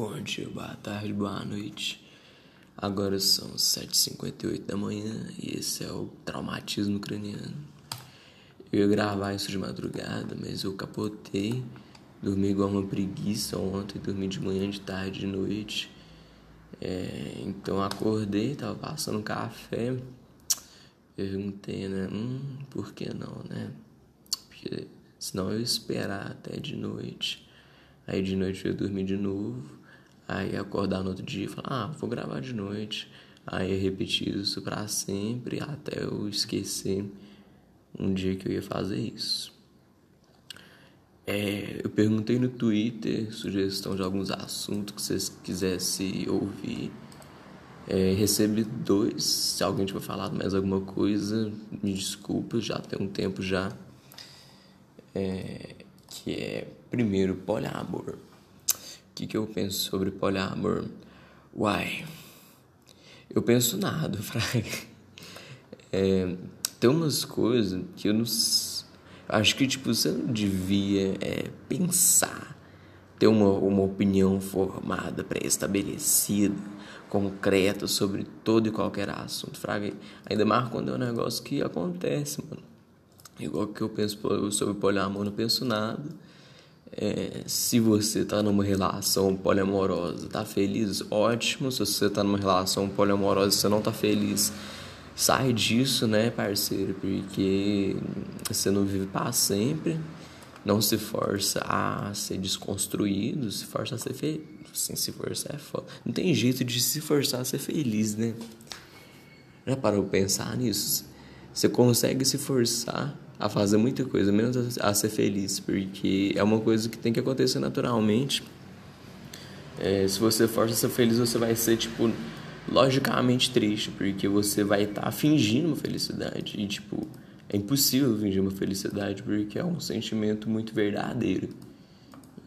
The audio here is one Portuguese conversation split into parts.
Bom dia, boa tarde, boa noite. Agora são 7h58 da manhã e esse é o traumatismo craniano. Eu ia gravar isso de madrugada, mas eu capotei. Dormi igual uma preguiça ontem, dormi de manhã, de tarde, de noite. É, então acordei, tava passando café. Perguntei, né? Hum, por que não, né? Porque senão eu ia esperar até de noite. Aí de noite eu ia dormir de novo. Aí acordar no outro dia e falar, ah, vou gravar de noite. Aí repetir isso para sempre até eu esquecer um dia que eu ia fazer isso. É, eu perguntei no Twitter sugestão de alguns assuntos que vocês quisessem ouvir. É, recebi dois. Se alguém tiver falado mais alguma coisa, me desculpa, já tem um tempo já. É, que é, primeiro, poliamor que, que eu penso sobre poliamor? Uai, eu penso nada, Fraga. É, tem umas coisas que eu não. Acho que, tipo, você não devia é, pensar, ter uma, uma opinião formada, pré-estabelecida, concreta sobre todo e qualquer assunto, Fraga. Ainda mais quando é um negócio que acontece, mano. Igual que eu penso sobre poliamor, não penso nada. É, se você está numa relação poliamorosa, está feliz, ótimo. Se você está numa relação poliamorosa você não está feliz, sai disso, né, parceiro? Porque você não vive para sempre. Não se força a ser desconstruído, se força a ser feliz. Sim, se forçar é foda. Não tem jeito de se forçar a ser feliz, né? Já parou pensar nisso? Você consegue se forçar a fazer muita coisa, menos a, ser feliz, porque é uma coisa que tem que acontecer naturalmente. É, se você força a ser feliz, você vai ser, tipo, logicamente triste, porque você vai estar tá fingindo uma felicidade. E, tipo, é impossível fingir uma felicidade, porque é um sentimento muito verdadeiro.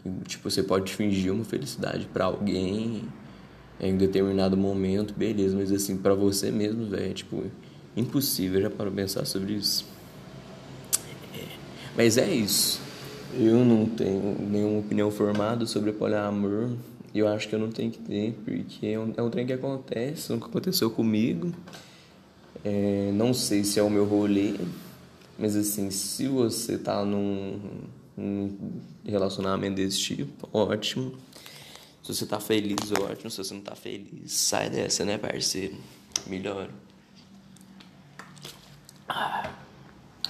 E, tipo, você pode fingir uma felicidade para alguém em determinado momento, beleza, mas assim, para você mesmo, velho, é, tipo, impossível. Já para pensar sobre isso. Mas é isso. Eu não tenho nenhuma opinião formada sobre poliamor. Eu acho que eu não tenho que ter, porque é um, é um trem que acontece, nunca aconteceu comigo. É, não sei se é o meu rolê, mas assim, se você tá num, num relacionamento desse tipo, ótimo. Se você tá feliz, ótimo. Se você não tá feliz, sai dessa, né, parceiro? Melhor. Ah,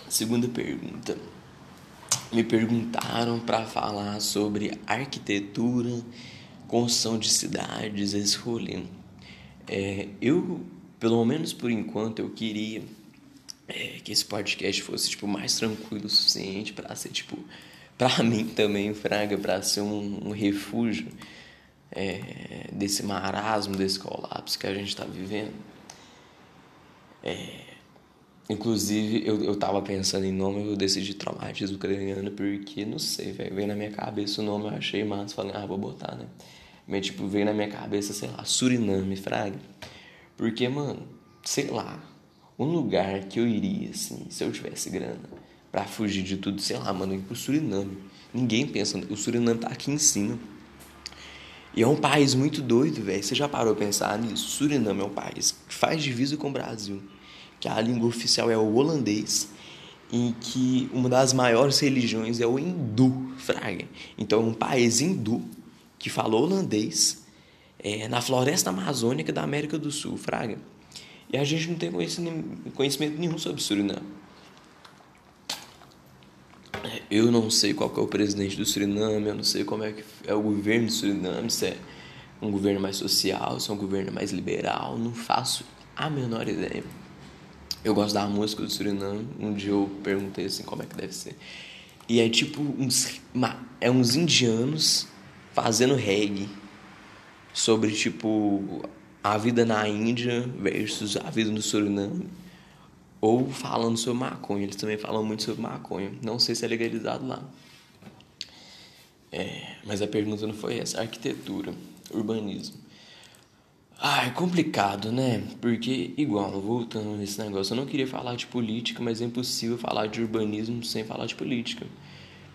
segunda pergunta me perguntaram para falar sobre arquitetura, construção de cidades, esse rolê. É, eu, pelo menos por enquanto, eu queria é, que esse podcast fosse tipo mais tranquilo o suficiente para ser tipo para mim também fraga para ser um, um refúgio é, desse marasmo, desse colapso que a gente está vivendo. É, Inclusive, eu, eu tava pensando em nome, eu decidi traumatismo ucraniano, porque, não sei, velho, veio na minha cabeça o nome, eu achei massa, falei, ah, vou botar, né? Mas, tipo, veio na minha cabeça, sei lá, Suriname, fraga. Porque, mano, sei lá, um lugar que eu iria, assim, se eu tivesse grana, pra fugir de tudo, sei lá, mano, ir pro Suriname. Ninguém pensa, o Suriname tá aqui em cima. E é um país muito doido, velho. Você já parou a pensar nisso? Suriname é um país que faz divisa com o Brasil que a língua oficial é o holandês, em que uma das maiores religiões é o hindu, fraga. Então, um país hindu que fala holandês é, na floresta amazônica da América do Sul, fraga. E a gente não tem conhecimento, nenhum sobre Suriname. Eu não sei qual é o presidente do Suriname, eu não sei como é que é o governo do Suriname, se é um governo mais social, se é um governo mais liberal, não faço a menor ideia. Eu gosto da música do Suriname. Um dia eu perguntei assim como é que deve ser. E é tipo uns, é uns indianos fazendo reggae sobre tipo a vida na Índia versus a vida no Suriname. Ou falando sobre maconha. Eles também falam muito sobre maconha. Não sei se é legalizado lá. É, mas a pergunta não foi essa. Arquitetura, urbanismo. Ah, é complicado, né? Porque, igual, voltando nesse negócio, eu não queria falar de política, mas é impossível falar de urbanismo sem falar de política.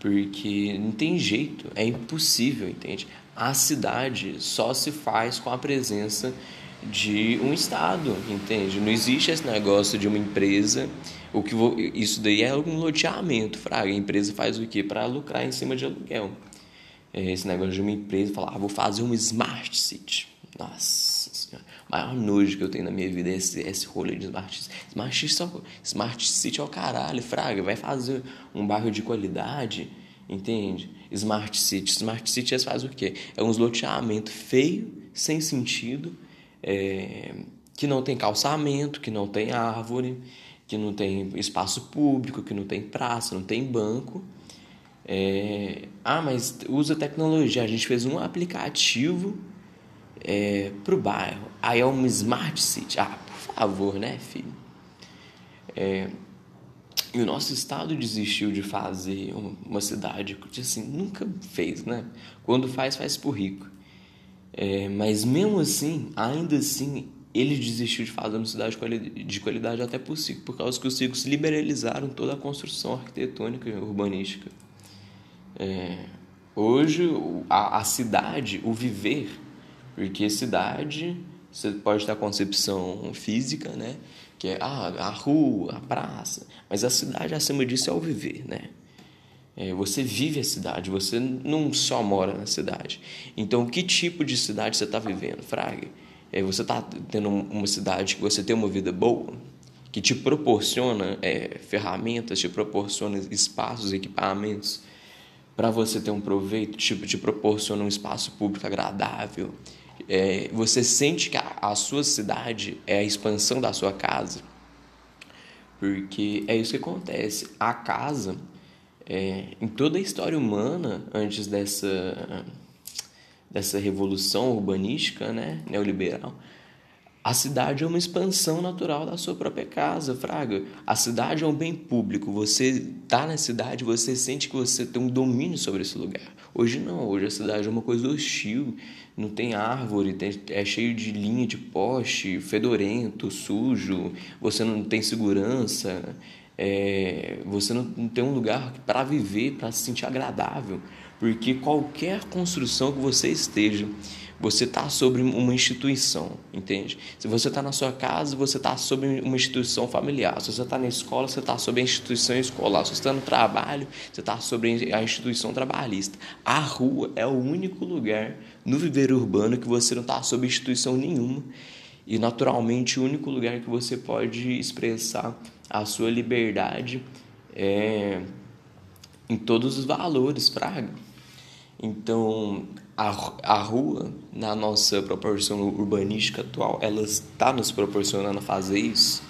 Porque não tem jeito, é impossível, entende? A cidade só se faz com a presença de um Estado, entende? Não existe esse negócio de uma empresa. O que vou, isso daí é um loteamento, fraga. A empresa faz o quê? Para lucrar em cima de aluguel. É esse negócio de uma empresa falar, ah, vou fazer uma smart city. Nossa maior nojo que eu tenho na minha vida é esse, esse rolê de smart city. Smart city, só, smart city é o caralho, fraga. Vai fazer um bairro de qualidade, entende? Smart city. Smart city faz o quê? É um loteamento feio, sem sentido é, que não tem calçamento, que não tem árvore, que não tem espaço público, que não tem praça, não tem banco. É, ah, mas usa tecnologia. A gente fez um aplicativo é, para o bairro. Aí é uma smart city. Ah, por favor, né, filho? É, e o nosso estado desistiu de fazer uma cidade assim, nunca fez, né? Quando faz, faz por rico. É, mas mesmo assim, ainda assim, ele desistiu de fazer uma cidade de qualidade até possível, por causa que os ricos liberalizaram toda a construção arquitetônica e urbanística. É, hoje, a, a cidade, o viver, porque cidade, você pode ter a concepção física, né? Que é ah, a rua, a praça, mas a cidade acima disso é o viver, né? É, você vive a cidade, você não só mora na cidade. Então, que tipo de cidade você está vivendo, Fraga? É, você está tendo uma cidade que você tem uma vida boa, que te proporciona é, ferramentas, te proporciona espaços, equipamentos para você ter um proveito, tipo, te proporciona um espaço público agradável. É, você sente que a, a sua cidade é a expansão da sua casa. Porque é isso que acontece. A casa é, em toda a história humana, antes dessa, dessa revolução urbanística né, neoliberal, a cidade é uma expansão natural da sua própria casa, Fraga. A cidade é um bem público. Você está na cidade, você sente que você tem um domínio sobre esse lugar. Hoje não, hoje a cidade é uma coisa hostil. Não tem árvore, é cheio de linha de poste, fedorento, sujo, você não tem segurança é, você não tem um lugar para viver, para se sentir agradável, porque qualquer construção que você esteja, você está sobre uma instituição, entende? Se você está na sua casa, você está sobre uma instituição familiar. Se você está na escola, você está sobre a instituição escolar. Se você está no trabalho, você está sobre a instituição trabalhista. A rua é o único lugar no viver urbano que você não está sob instituição nenhuma e, naturalmente, o único lugar que você pode expressar a sua liberdade é, em todos os valores, Praga. Então, a, a rua, na nossa proporção urbanística atual, ela está nos proporcionando fazer isso.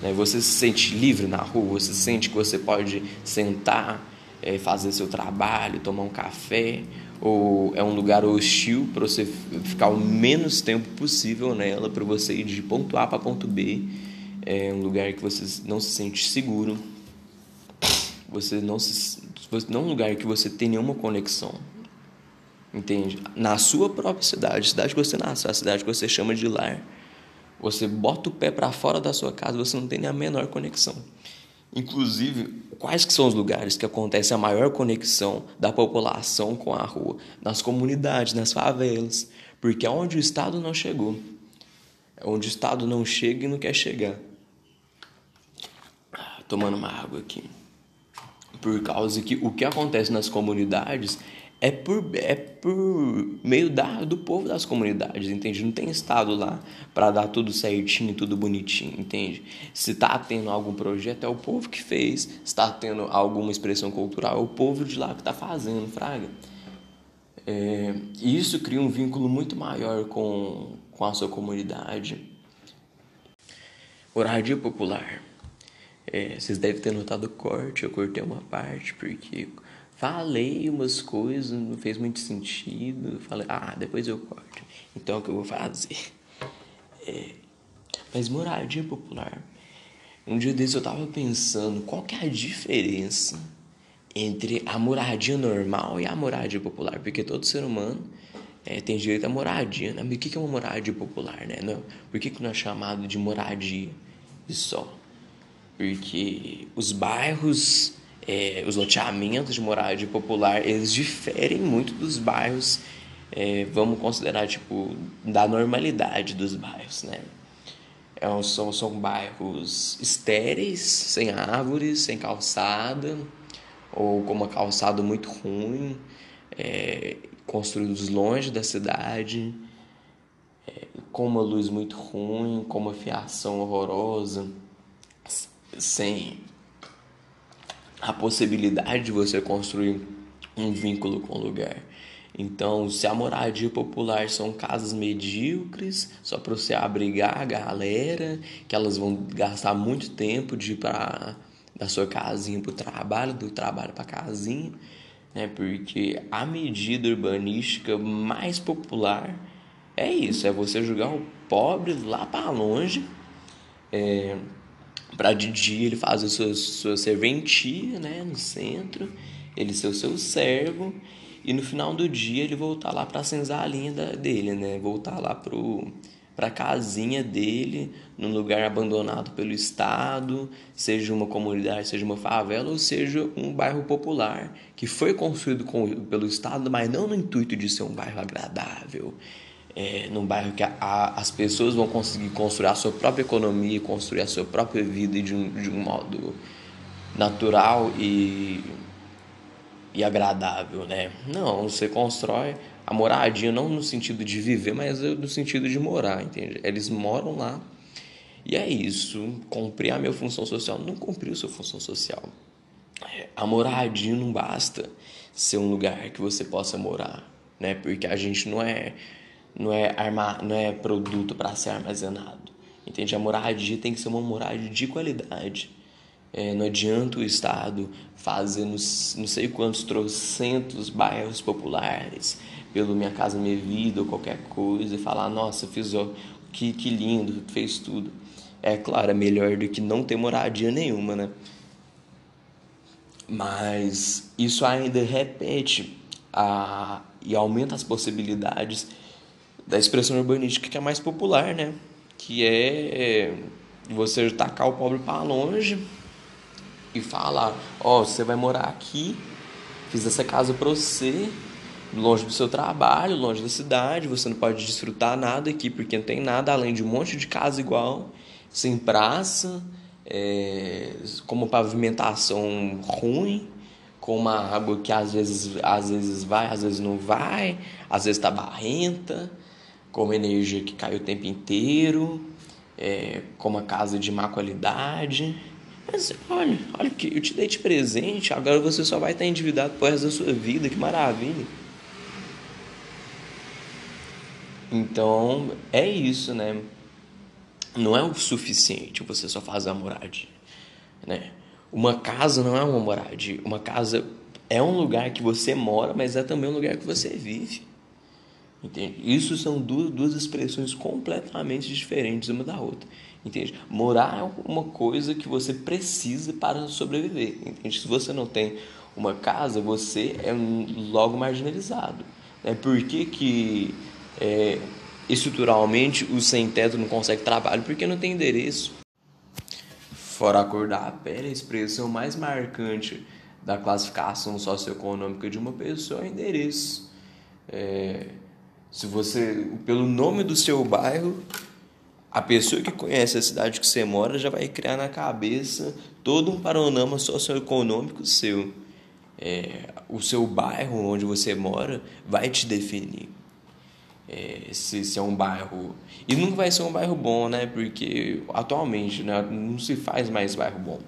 Né? Você se sente livre na rua, você sente que você pode sentar, é, fazer seu trabalho, tomar um café, ou é um lugar hostil para você ficar o menos tempo possível nela, para você ir de ponto A para ponto B é um lugar que você não se sente seguro, você não se não é um lugar que você tem nenhuma conexão, entende? Na sua própria cidade, cidade que você nasce, a cidade que você chama de lar, você bota o pé para fora da sua casa, você não tem nem a menor conexão. Inclusive, quais que são os lugares que acontece a maior conexão da população com a rua? Nas comunidades, nas favelas, porque é onde o Estado não chegou. É onde o Estado não chega e não quer chegar tomando uma água aqui. Por causa que o que acontece nas comunidades é por, é por meio da, do povo das comunidades, entende? Não tem Estado lá para dar tudo certinho, tudo bonitinho, entende? Se está tendo algum projeto, é o povo que fez. Se está tendo alguma expressão cultural, é o povo de lá que está fazendo, fraga. É, e isso cria um vínculo muito maior com, com a sua comunidade. Moradia popular. É, vocês devem ter notado o corte, eu cortei uma parte porque falei umas coisas, não fez muito sentido. Falei, ah, depois eu corto. Então o que eu vou fazer? É, mas moradia popular. Um dia desses eu tava pensando qual que é a diferença entre a moradia normal e a moradia popular, porque todo ser humano é, tem direito à moradia, né? Mas o que é uma moradia popular, né? Não, por que, que não é chamado de moradia e só? porque os bairros é, os loteamentos de moradia popular, eles diferem muito dos bairros, é, vamos considerar, tipo, da normalidade dos bairros, né? É, são, são bairros estéreis, sem árvores, sem calçada, ou com uma calçada muito ruim, é, construídos longe da cidade, é, com uma luz muito ruim, com uma fiação horrorosa, sem a possibilidade de você construir um vínculo com o lugar. Então, se a moradia popular são casas medíocres, só para você abrigar a galera, que elas vão gastar muito tempo de ir para da sua casinha para o trabalho, do trabalho para a casinha, né? Porque a medida urbanística mais popular é isso, é você jogar o pobre lá para longe, é, para de dia ele fazer sua, sua serventia, né, no centro, ele ser o seu servo e no final do dia ele voltar lá para a senzalinha dele, né, voltar lá pro para a casinha dele, num lugar abandonado pelo Estado, seja uma comunidade, seja uma favela, ou seja um bairro popular, que foi construído com, pelo Estado, mas não no intuito de ser um bairro agradável, é, num bairro que a, a, as pessoas vão conseguir construir a sua própria economia, construir a sua própria vida de um, de um modo natural e, e agradável, né? Não, você constrói a moradia não no sentido de viver, mas no sentido de morar, entende? Eles moram lá e é isso. Cumprir a minha função social não cumpriu sua função social. A moradia não basta ser um lugar que você possa morar, né? Porque a gente não é não é arma, não é produto para ser armazenado. Entende? A moradia tem que ser uma moradia de qualidade. É, não adianta o Estado fazer nos, não sei quantos trocentos bairros populares pelo Minha Casa Minha Vida ou qualquer coisa e falar, nossa, fiz ó, que, que lindo, fez tudo. É claro, é melhor do que não ter moradia nenhuma, né? Mas isso ainda repete a, e aumenta as possibilidades da expressão urbanística que é mais popular, né? Que é você tacar o pobre para longe e falar, ó, oh, você vai morar aqui, fiz essa casa para você, longe do seu trabalho, longe da cidade, você não pode desfrutar nada aqui porque não tem nada além de um monte de casa igual, sem praça, é, com uma pavimentação ruim, com uma água que às vezes, às vezes vai, às vezes não vai, às vezes está barrenta, com uma energia que cai o tempo inteiro, é, com uma casa de má qualidade. Mas olha, olha que eu te dei de presente, agora você só vai estar endividado por resto da sua vida, que maravilha. Então, é isso, né? Não é o suficiente você só fazer a moradia, né? Uma casa não é uma moradia. Uma casa é um lugar que você mora, mas é também um lugar que você vive. Entende? Isso são duas, duas expressões completamente diferentes uma da outra. Entende? Morar é uma coisa que você precisa para sobreviver. Entende? Se você não tem uma casa, você é logo marginalizado. Né? Por que, que é, estruturalmente o sem-teto não consegue trabalho? Porque não tem endereço. Fora a pele, a expressão mais marcante da classificação socioeconômica de uma pessoa é o endereço. É, se você, pelo nome do seu bairro, a pessoa que conhece a cidade que você mora já vai criar na cabeça todo um panorama socioeconômico seu. É, o seu bairro onde você mora vai te definir é, se, se é um bairro. E nunca vai ser um bairro bom, né? Porque atualmente né, não se faz mais bairro bom.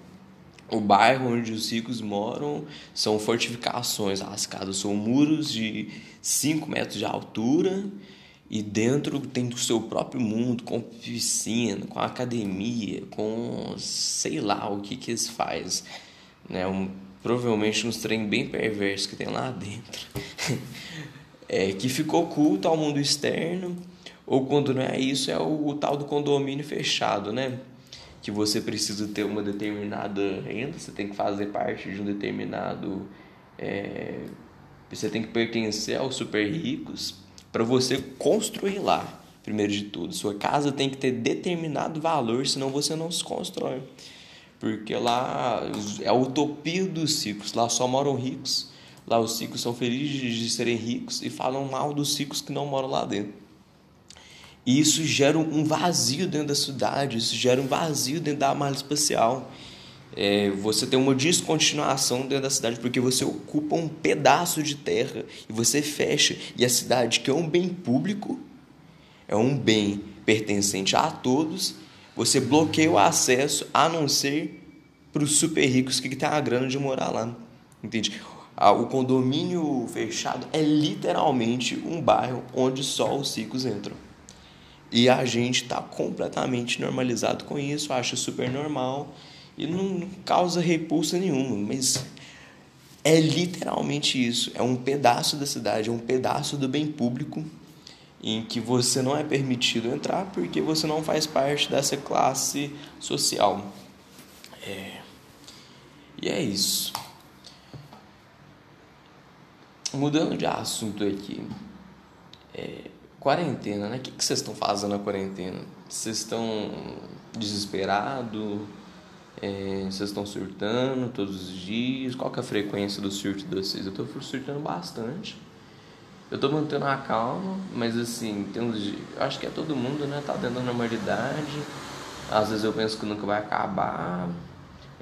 O bairro onde os ricos moram são fortificações lascadas, são muros de 5 metros de altura e dentro tem o seu próprio mundo, com piscina, com academia, com sei lá o que que eles fazem. Né? Um, provavelmente uns trem bem perversos que tem lá dentro. é, que ficou oculto ao mundo externo, ou quando não é isso, é o, o, tal do condomínio fechado, né? Que você precisa ter uma determinada renda, você tem que fazer parte de um determinado. É, você tem que pertencer aos super ricos para você construir lá, primeiro de tudo. Sua casa tem que ter determinado valor, senão você não se constrói. Porque lá é a utopia dos ricos. Lá só moram ricos. Lá os ricos são felizes de serem ricos e falam mal dos ricos que não moram lá dentro. E isso gera um vazio dentro da cidade, isso gera um vazio dentro da malha espacial. É, você tem uma descontinuação dentro da cidade porque você ocupa um pedaço de terra e você fecha. E a cidade, que é um bem público, é um bem pertencente a todos, você bloqueia o acesso a não ser para os super ricos que têm a grana de morar lá. Entende? O condomínio fechado é literalmente um bairro onde só os ricos entram. E a gente está completamente normalizado com isso, acha super normal e não causa repulsa nenhuma, mas é literalmente isso, é um pedaço da cidade, é um pedaço do bem público em que você não é permitido entrar porque você não faz parte dessa classe social. É... E é isso. Mudando de assunto aqui. É... Quarentena, né? O que vocês estão fazendo na quarentena? Vocês estão desesperados? É, vocês estão surtando todos os dias? Qual que é a frequência do surto de vocês? Eu estou surtando bastante. Eu estou mantendo a calma, mas assim, tem uns acho que é todo mundo, né? Tá dentro da normalidade. Às vezes eu penso que nunca vai acabar,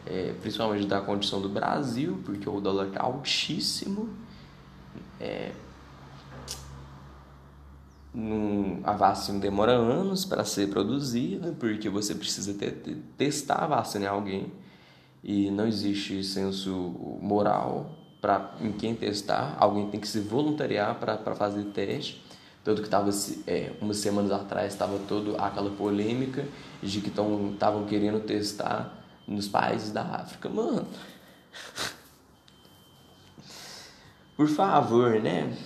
é, principalmente da condição do Brasil, porque o dólar tá altíssimo. É, num, a vacina demora anos para ser produzida, porque você precisa ter, testar a vacina em alguém e não existe senso moral para em quem testar. Alguém tem que se voluntariar para fazer teste. Tanto que estava é, umas semanas atrás estava toda aquela polêmica de que estavam querendo testar nos países da África. Mano, por favor, né?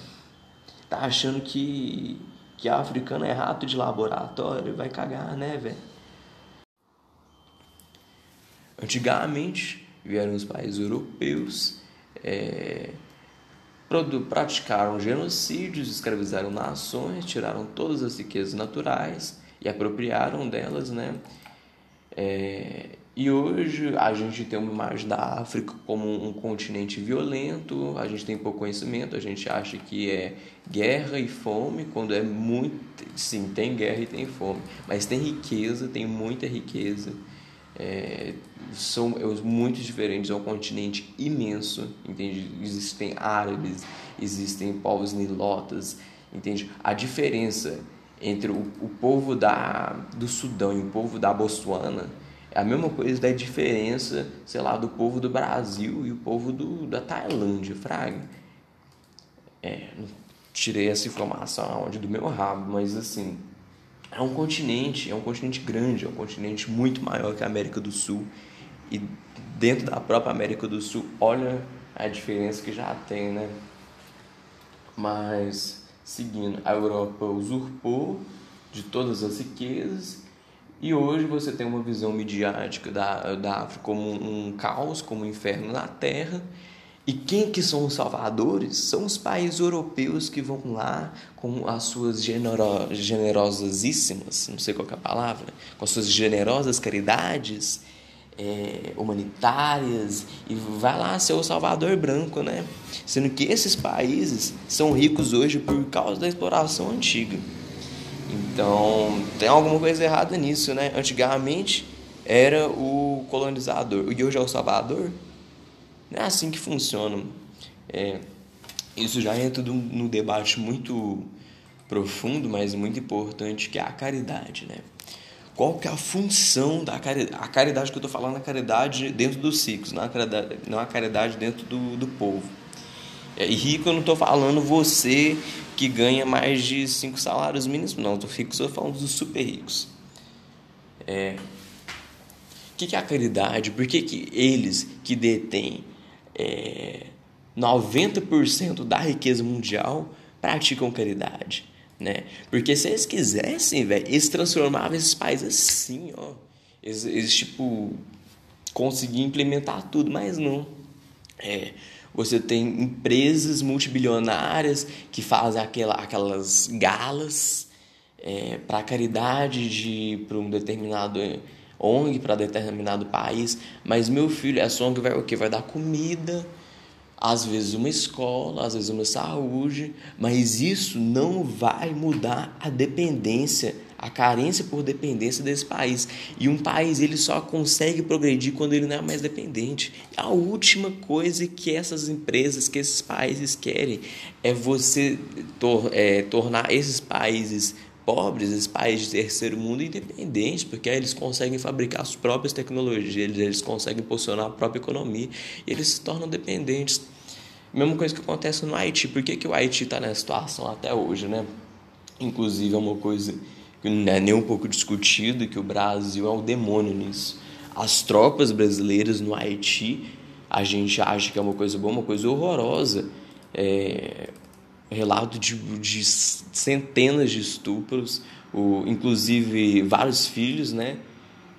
Tá achando que que africano é rato de laboratório, vai cagar, né, velho? Antigamente vieram os países europeus, é, praticaram genocídios, escravizaram nações, tiraram todas as riquezas naturais e apropriaram delas, né? É, e hoje a gente tem uma imagem da África como um continente violento, a gente tem pouco conhecimento, a gente acha que é guerra e fome, quando é muito. Sim, tem guerra e tem fome, mas tem riqueza, tem muita riqueza. É, são muito diferentes, é um continente imenso, entende? Existem árabes, existem povos nilotas, entende? A diferença entre o, o povo da, do Sudão e o povo da Botsuana é a mesma coisa da diferença, sei lá, do povo do Brasil e o povo do, da Tailândia, fraga. É, tirei essa informação onde do meu rabo, mas assim, é um continente, é um continente grande, é um continente muito maior que a América do Sul. E dentro da própria América do Sul, olha a diferença que já tem, né? Mas seguindo, a Europa usurpou de todas as riquezas e hoje você tem uma visão midiática da, da África como um, caos, como um inferno na Terra. E quem que são os salvadores? São os países europeus que vão lá com as suas genero, generosíssimas, não sei qual é a palavra, com as suas generosas caridades é, humanitárias e vai lá ser o salvador branco, né? Sendo que esses países são ricos hoje por causa da exploração antiga. Então, tem alguma coisa errada nisso, né? Antigamente era o colonizador e hoje é o salvador. Não é assim que funciona. É, isso já entra no debate muito profundo, mas muito importante, que é a caridade, né? Qual que é a função da caridade? A caridade que eu estou falando é a caridade dentro dos ciclos, não a caridade, não a caridade dentro do, do povo. É, e rico eu não estou falando você que ganha mais de cinco salários mínimos, não. Estou rico, estou falando dos super ricos. É, o que, que é a caridade? Por que, que eles que detêm é, 90% da riqueza mundial praticam caridade? Né? Porque se eles quisessem, velho, eles transformavam esses países assim, ó. Eles, eles tipo, conseguiam implementar tudo, mas não. É, você tem empresas multibilionárias que fazem aquela, aquelas galas é, para caridade de para um determinado ONG para determinado país, mas meu filho, essa ONG vai o quê? Vai dar comida, às vezes uma escola, às vezes uma saúde, mas isso não vai mudar a dependência, a carência por dependência desse país. E um país ele só consegue progredir quando ele não é mais dependente. A última coisa que essas empresas, que esses países querem é você tor é, tornar esses países pobres, esses países de terceiro mundo independentes, porque aí eles conseguem fabricar as próprias tecnologias, eles, eles conseguem posicionar a própria economia e eles se tornam dependentes. Mesma coisa que acontece no Haiti. Por que, que o Haiti está nessa situação até hoje, né? Inclusive é uma coisa que não é nem um pouco discutido, que o Brasil é o demônio nisso. As tropas brasileiras no Haiti, a gente acha que é uma coisa boa, uma coisa horrorosa. É, relato de, de centenas de estupros, o, inclusive vários filhos, né?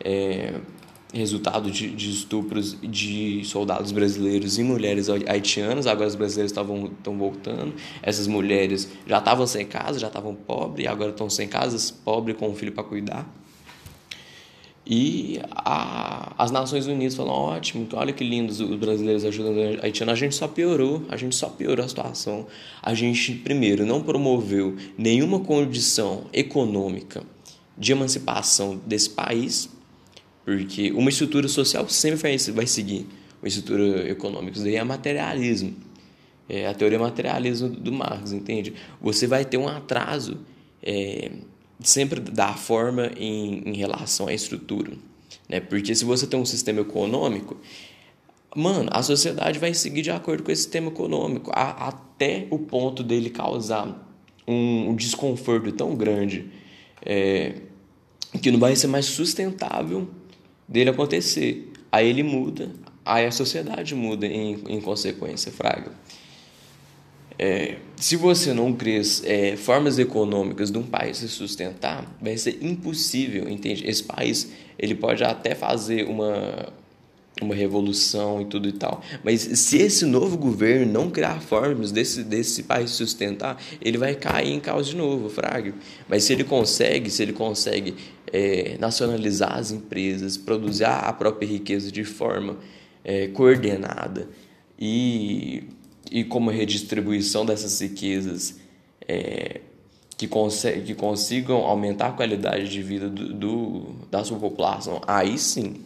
É, resultado de, de, estupros de soldados brasileiros e mulheres haitianas. Agora os brasileiros estavam estão voltando. Essas mulheres já estavam sem casa, já estavam pobres, agora estão sem casas, pobres com um filho para cuidar. E a, as Nações Unidas falam: ótimo, olha que lindos os brasileiros ajudando a Haitiana. A gente só piorou, a gente só piorou a situação. A gente, primeiro, não promoveu nenhuma condição econômica de emancipação desse país, porque uma estrutura social sempre vai, seguir uma estrutura econômica. Isso daí é materialismo. É a teoria materialismo do Marx, entende? Você vai ter um atraso. É, sempre dá forma em, em relação à estrutura. Né? Porque se você tem um sistema econômico, mano, a sociedade vai seguir de acordo com esse sistema econômico, a, até o ponto dele causar um, um desconforto tão grande é, que não vai ser mais sustentável dele acontecer. Aí ele muda, aí a sociedade muda em, em consequência, Fraga. É, se você não cria é, formas econômicas de um país se sustentar, vai ser impossível, entende? Esse país ele pode até fazer uma, uma revolução e tudo e tal, mas se esse novo governo não criar formas desse, desse país sustentar, ele vai cair em caos de novo, fraga. Mas se ele consegue, se ele consegue é, nacionalizar as empresas, produzir a própria riqueza de forma é, coordenada e e como redistribuição dessas riquezas é, que, consegue, que consigam aumentar a qualidade de vida do, do, da sua população, aí sim.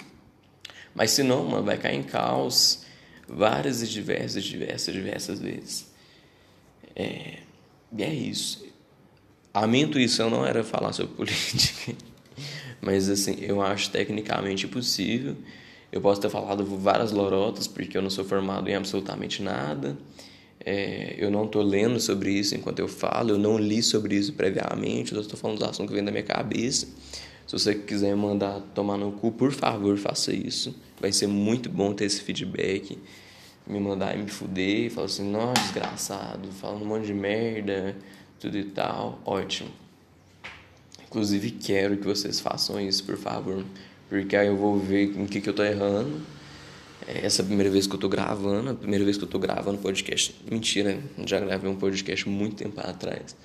Mas se não, mano, vai cair em caos várias e diversas, diversas, diversas vezes. É, e é isso. A minha intuição não era falar sobre política, mas assim, eu acho tecnicamente possível eu posso ter falado várias lorotas, porque eu não sou formado em absolutamente nada. É, eu não estou lendo sobre isso enquanto eu falo, eu não li sobre isso previamente, eu estou falando do assunto que vem da minha cabeça. Se você quiser mandar tomar no cu, por favor, faça isso. Vai ser muito bom ter esse feedback. Me mandar e me fuder, falar assim, nossa, desgraçado, falando um monte de merda, tudo e tal. Ótimo. Inclusive, quero que vocês façam isso, por favor porque aí eu vou ver em que, que eu tô errando. É, essa é a primeira vez que eu tô gravando, a primeira vez que eu tô gravando podcast. Mentira, já gravei um podcast muito tempo atrás.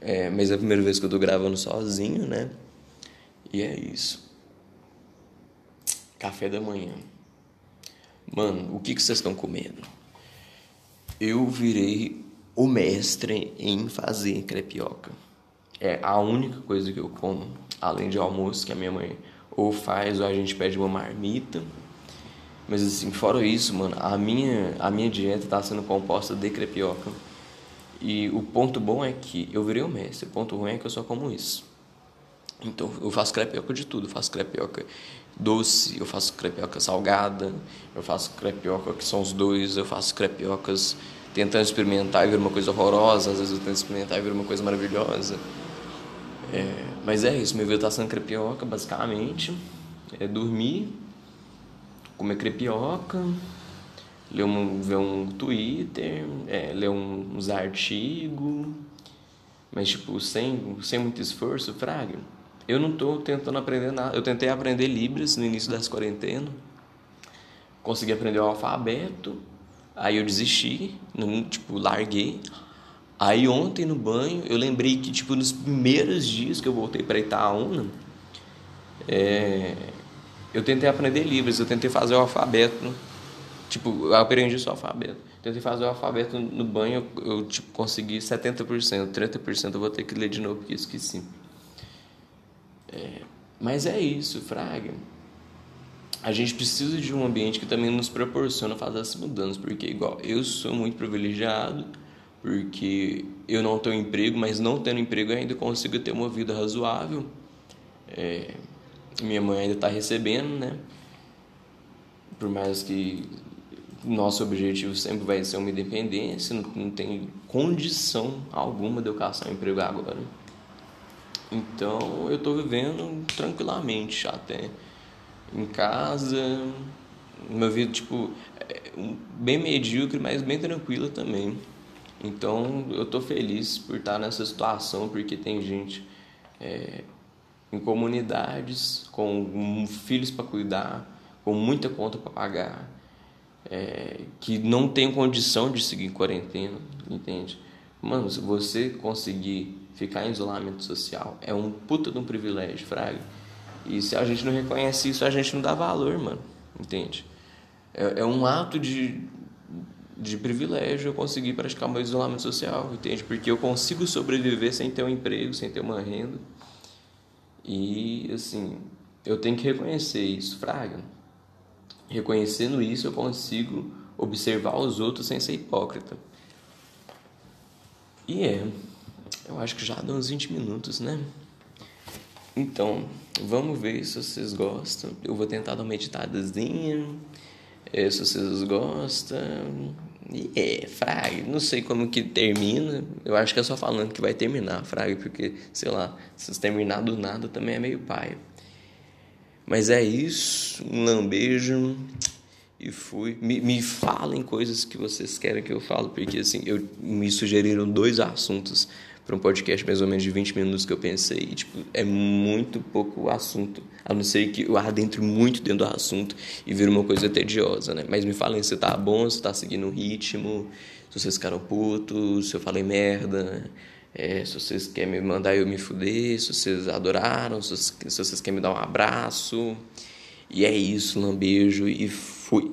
É, mas é a primeira vez que eu tô gravando sozinho, né? E é isso. Café da manhã. Mano, o que, que vocês estão comendo? Eu virei o mestre em fazer crepioca. É a única coisa que eu como, além de almoço, que a minha mãe ou faz, ou a gente pede uma marmita. Mas assim, fora isso, mano, a minha, a minha dieta está sendo composta de crepioca. E o ponto bom é que eu virei o mestre, o ponto ruim é que eu só como isso. Então eu faço crepioca de tudo, eu faço crepioca doce, eu faço crepioca salgada, eu faço crepioca que são os dois, eu faço crepiocas tentando experimentar e ver uma coisa horrorosa, às vezes eu tento experimentar e ver uma coisa maravilhosa. É, mas é isso, meu vida tá sendo crepioca, basicamente. É dormir, comer crepioca, ler um, ver um Twitter, é, ler um, uns artigos, mas tipo, sem, sem muito esforço, fraga. Eu não tô tentando aprender nada. Eu tentei aprender Libras no início das quarentena. Consegui aprender o alfabeto. Aí eu desisti, não, tipo, larguei. Aí ontem no banho eu lembrei que tipo nos primeiros dias que eu voltei para Itaúna, É, eu tentei aprender Libras, eu tentei fazer o alfabeto. Tipo, eu aprendi só o alfabeto. Tentei fazer o alfabeto no banho, eu, eu tipo, consegui 70%. 30% eu vou ter que ler de novo porque esqueci. É, mas é isso, Fraga. A gente precisa de um ambiente que também nos proporciona fazer essas mudanças, porque igual eu sou muito privilegiado, porque eu não tenho emprego, mas não tendo emprego ainda consigo ter uma vida razoável. É, minha mãe ainda está recebendo, né? Por mais que nosso objetivo sempre vai ser uma independência, não, não tem condição alguma de eu caçar um emprego agora. Então eu estou vivendo tranquilamente até em casa, uma vida tipo é, bem medíocre, mas bem tranquila também. Então eu estou feliz por estar nessa situação porque tem gente é, em comunidades com filhos para cuidar, com muita conta para pagar, é, que não tem condição de seguir quarentena, entende? Mano, se você conseguir ficar em isolamento social, é um puta de um privilégio, fraga. E se a gente não reconhece isso, a gente não dá valor, mano, entende? É, é um ato de, de privilégio eu conseguir praticar meu isolamento social, entende? Porque eu consigo sobreviver sem ter um emprego, sem ter uma renda. E, assim, eu tenho que reconhecer isso, Fraga. Reconhecendo isso, eu consigo observar os outros sem ser hipócrita. E é, eu acho que já deu uns 20 minutos, né? Então, vamos ver se vocês gostam. Eu vou tentar dar uma editadazinha. É, se vocês gostam. E é, Fraga, não sei como que termina. Eu acho que é só falando que vai terminar, Fraga, porque, sei lá, se terminar do nada também é meio pai. Mas é isso, um lambejo e fui. Me, me falem coisas que vocês querem que eu fale, porque assim, eu, me sugeriram dois assuntos para um podcast mais ou menos de 20 minutos que eu pensei. E, tipo, é muito pouco assunto. A não ser que eu adentre muito dentro do assunto e vira uma coisa tediosa, né? Mas me falem se tá bom, se tá seguindo o ritmo, se vocês ficaram putos, se eu falei merda. É, se vocês querem me mandar eu me fuder, se vocês adoraram, se vocês, se vocês querem me dar um abraço. E é isso, um beijo e fui.